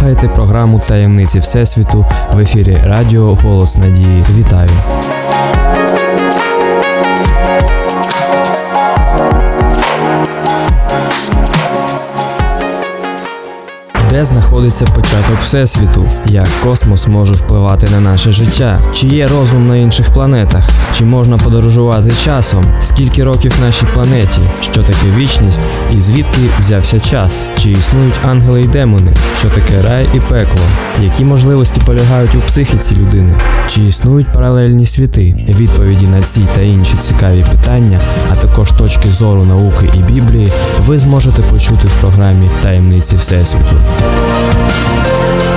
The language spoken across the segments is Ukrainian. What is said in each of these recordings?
слухаєте програму Таємниці Всесвіту в ефірі Радіо Голос Надії. Вітаю! Де знаходиться початок Всесвіту? Як космос може впливати на наше життя? Чи є розум на інших планетах? Чи можна подорожувати часом? Скільки років нашій планеті? Що таке вічність? І звідки взявся час? Чи існують ангели й демони? Що таке рай і пекло? Які можливості полягають у психіці людини? Чи існують паралельні світи? Відповіді на ці та інші цікаві питання, а також точки зору науки і Біблії, ви зможете почути в програмі Таємниці Всесвіту. Фізики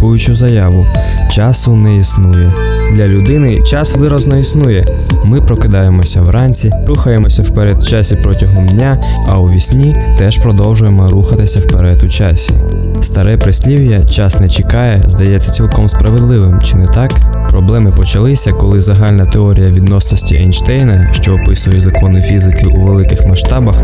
шокуючу заяву: часу не існує. Для людини час виразно існує. Ми прокидаємося вранці, рухаємося вперед в часі протягом дня, а у вісні теж продовжуємо рухатися вперед у часі. Старе прислів'я час не чекає, здається цілком справедливим, чи не так? Проблеми почалися, коли загальна теорія відносності Ейнштейна, що описує закони фізики у великих масштабах,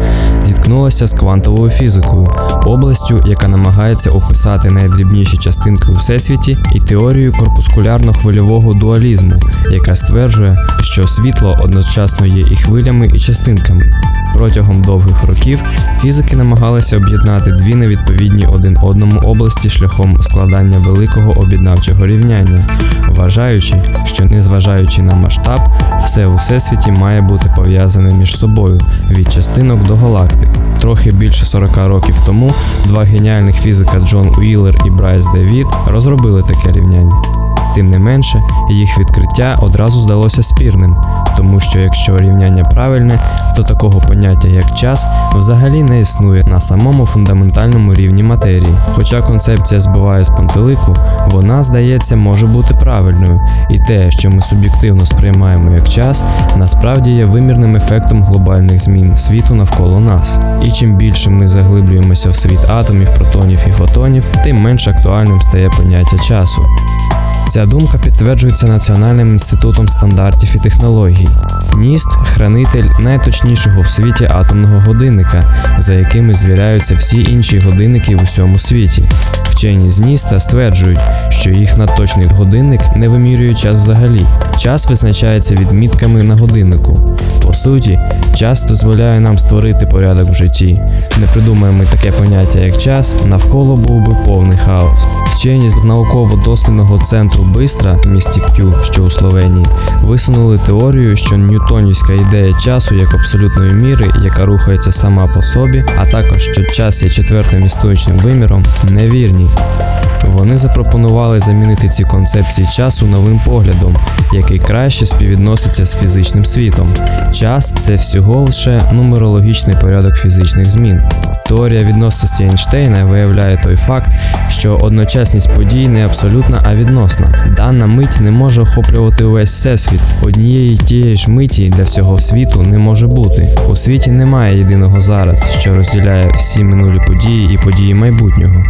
зіткнулася з квантовою фізикою, областю, яка намагається описати найдрібніші частинки у всесвіті, і теорією корпускулярно-хвильового дуалізму, яка стверджує, що світло одночасно є і хвилями, і частинками. Протягом довгих років фізики намагалися об'єднати дві невідповідні один одному області шляхом складання великого об'єднавчого рівняння, вважаючи, що незважаючи на масштаб, все у всесвіті має бути пов'язане між собою від частинок до галактик. Трохи більше 40 років тому два геніальних фізика Джон Уіллер і Брайс Девід розробили таке рівняння. Тим не менше, їх відкриття одразу здалося спірним, тому що якщо рівняння правильне, то такого поняття як час взагалі не існує на самому фундаментальному рівні матерії. Хоча концепція збиває з пантелику, вона, здається, може бути правильною, і те, що ми суб'єктивно сприймаємо як час, насправді є вимірним ефектом глобальних змін світу навколо нас. І чим більше ми заглиблюємося в світ атомів, протонів і фотонів, тим менш актуальним стає поняття часу. Ця думка підтверджується Національним інститутом стандартів і технологій. НІСТ хранитель найточнішого в світі атомного годинника, за якими звіряються всі інші годинники в усьому світі. Вчені з НІСТа стверджують, що їх надточний годинник не вимірює час взагалі. Час визначається відмітками на годиннику. По суті, час дозволяє нам створити порядок в житті. Не придумаємо таке поняття як час, навколо був би повний хаос. Вчені з науково-дослідного центру Бистра в місті П'ю, що у Словенії, висунули теорію, що ньютонівська ідея часу як абсолютної міри, яка рухається сама по собі, а також що час є четвертим історичним виміром, невірні. Вони запропонували замінити ці концепції часу новим поглядом, який краще співвідноситься з фізичним світом. Час це всього лише нумерологічний порядок фізичних змін. Теорія відносності Ейнштейна виявляє той факт, що одночасність подій не абсолютна, а відносна. Дана мить не може охоплювати увесь всесвіт. Однієї тієї ж миті для всього світу не може бути. У світі немає єдиного зараз, що розділяє всі минулі події і події майбутнього.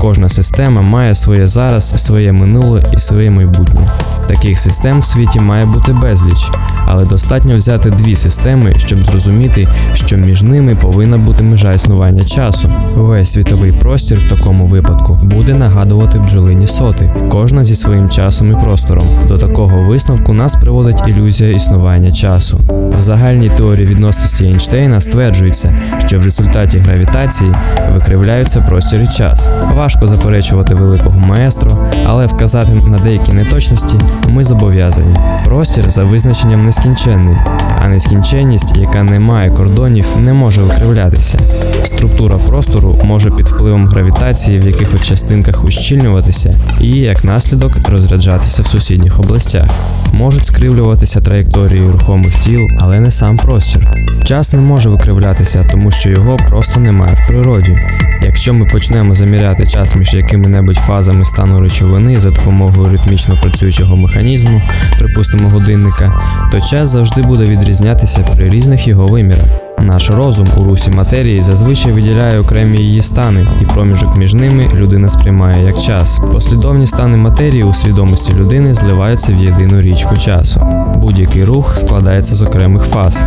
Кожна система має своє зараз, своє минуле і своє майбутнє. Таких систем в світі має бути безліч, але достатньо взяти дві системи, щоб зрозуміти, що між ними повинна бути межа існування часу. Весь світовий простір в такому випадку буде нагадувати бджолині соти, кожна зі своїм часом і простором. До такого висновку нас приводить ілюзія існування часу. В загальній теорії відносності Ейнштейна стверджується, що в результаті гравітації викривляються простір і час. Важко заперечувати великого маестро, але вказати на деякі неточності ми зобов'язані. Простір за визначенням нескінченний, а нескінченність, яка не має кордонів, не може викривлятися. Структура простору може під впливом гравітації в якихось частинках ущільнюватися і, як наслідок, розряджатися в сусідніх областях. Можуть скривлюватися траєкторії рухомих тіл, але не сам простір. Час не може викривлятися, тому що його просто немає в природі. Якщо ми почнемо заміряти час час між якими-небудь фазами стану речовини за допомогою ритмічно працюючого механізму, припустимо годинника, то час завжди буде відрізнятися при різних його вимірах. Наш розум у русі матерії зазвичай виділяє окремі її стани, і проміжок між ними людина сприймає як час. Послідовні стани матерії у свідомості людини зливаються в єдину річку часу. Будь-який рух складається з окремих фаз.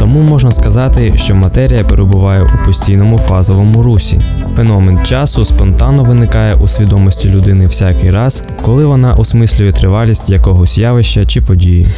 Тому можна сказати, що матерія перебуває у постійному фазовому русі. Феномен часу спонтанно виникає у свідомості людини всякий раз, коли вона осмислює тривалість якогось явища чи події.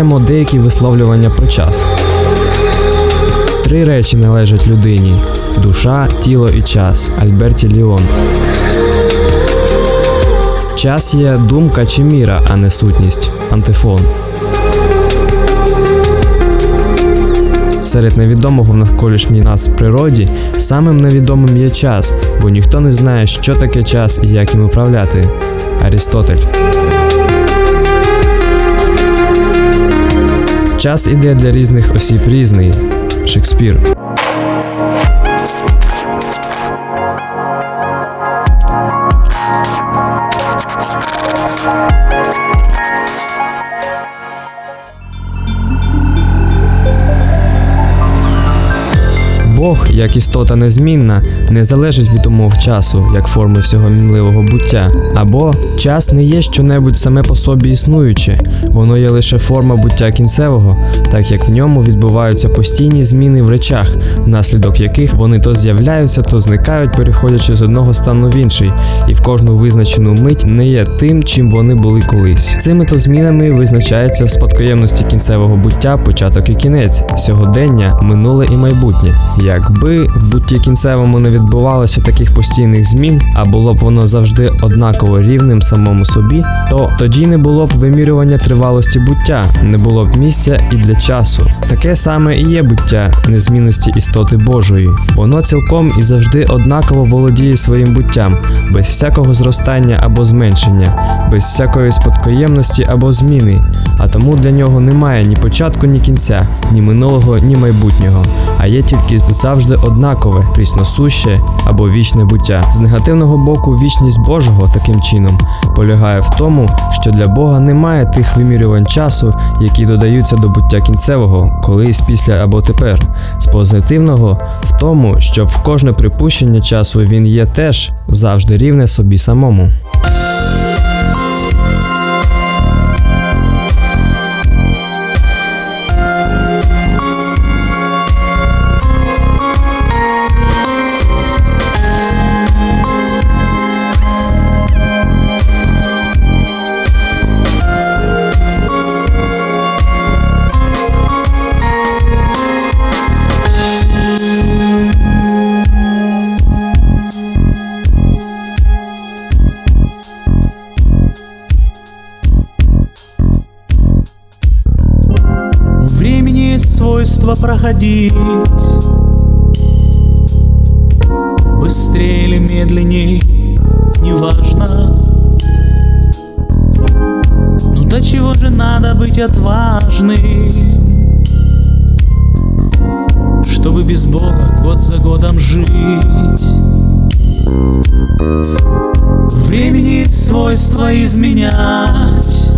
Згадаємо деякі висловлювання про час. Три речі належать людині: душа, тіло і час. Альберті Ліон. Час є думка чи міра, а не сутність. Антифон. Серед невідомого в навколишній нас природі самим невідомим є час, бо ніхто не знає, що таке час і як їм управляти. Арістотель. Час іде для різних осіб різний. Шекспір. Як істота незмінна, не залежить від умов часу, як форми всього мінливого буття. Або час не є щонебудь саме по собі існуюче, воно є лише форма буття кінцевого, так як в ньому відбуваються постійні зміни в речах, внаслідок яких вони то з'являються, то зникають, переходячи з одного стану в інший, і в кожну визначену мить не є тим, чим вони були колись. Цими то змінами визначається в спадкоємності кінцевого буття початок і кінець, сьогодення, минуле і майбутнє. Якби в бутті кінцевому не відбувалося таких постійних змін, а було б воно завжди однаково рівним самому собі, то тоді не було б вимірювання тривалості буття, не було б місця і для часу. Таке саме і є буття незмінності істоти Божої. Воно цілком і завжди однаково володіє своїм буттям, без всякого зростання або зменшення, без всякої спадкоємності або зміни, а тому для нього немає ні початку, ні кінця, ні минулого, ні майбутнього, а є тільки завжди однакове, прісносуще або вічне буття. З негативного боку, вічність Божого таким чином полягає в тому, що для Бога немає тих вимірювань часу, які додаються до буття кінцевого, колись після або тепер. З позитивного в тому, що в кожне припущення часу він є теж завжди рівне собі самому. Свойство проходить. Быстрее или медленней, неважно. Ну до чего же надо быть отважным? Чтобы без Бога год за годом жить. Времени есть свойство изменять.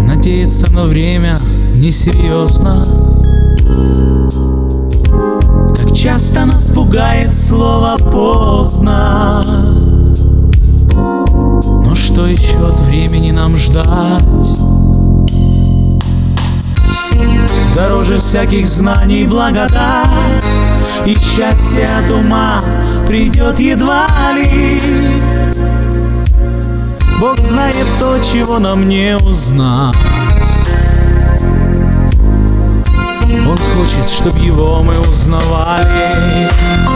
Надеяться на время несерьезно Как часто нас пугает слово поздно Но что еще от времени нам ждать? Дороже всяких знаний благодать И счастье от ума придет едва ли Бог знает то, чего нам не узнать. Он хочет, чтобы его мы узнавали.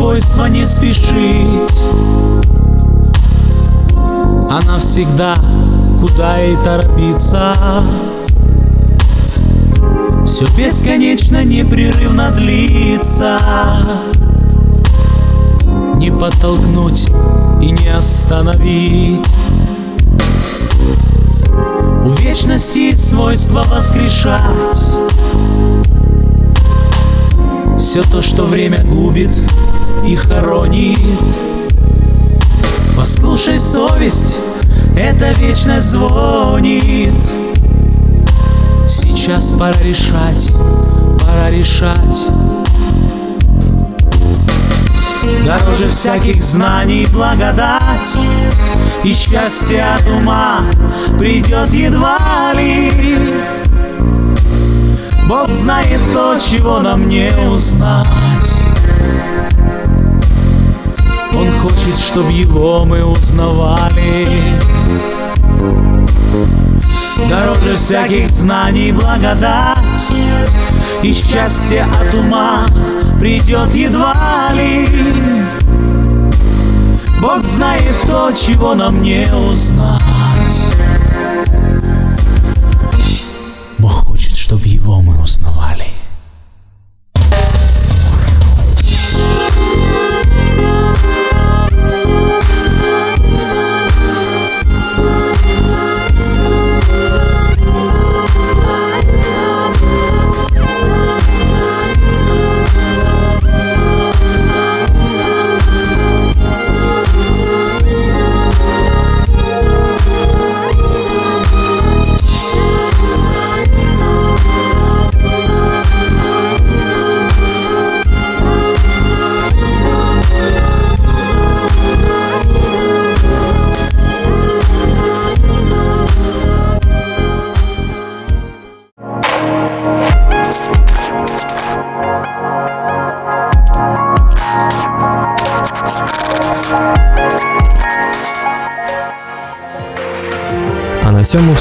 Свойство не спешить. Она всегда куда и торопится Все бесконечно непрерывно длится. Не подтолкнуть и не остановить. У вечности свойство воскрешать. Все то, что время губит и хоронит. Послушай совесть, эта вечность звонит. Сейчас пора решать, пора решать. Дороже всяких знаний благодать И счастье от ума придет едва ли Бог знает то, чего нам не узнать Он хочет, чтобы его мы узнавали. Дороже всяких знаний благодать. И счастье от ума придет едва ли. Бог знает то, чего нам не узнать. Бог хочет, чтобы его мы узнавали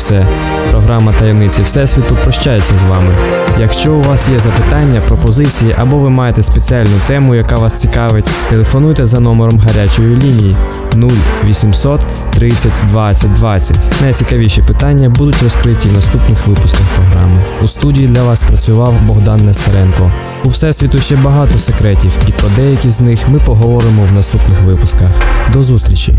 все. Програма таємниці Всесвіту прощається з вами. Якщо у вас є запитання, пропозиції або ви маєте спеціальну тему, яка вас цікавить, телефонуйте за номером гарячої лінії 0800 30 20 20. Найцікавіші питання будуть розкриті в наступних випусках програми. У студії для вас працював Богдан Нестеренко. У Всесвіту ще багато секретів, і про деякі з них ми поговоримо в наступних випусках. До зустрічі!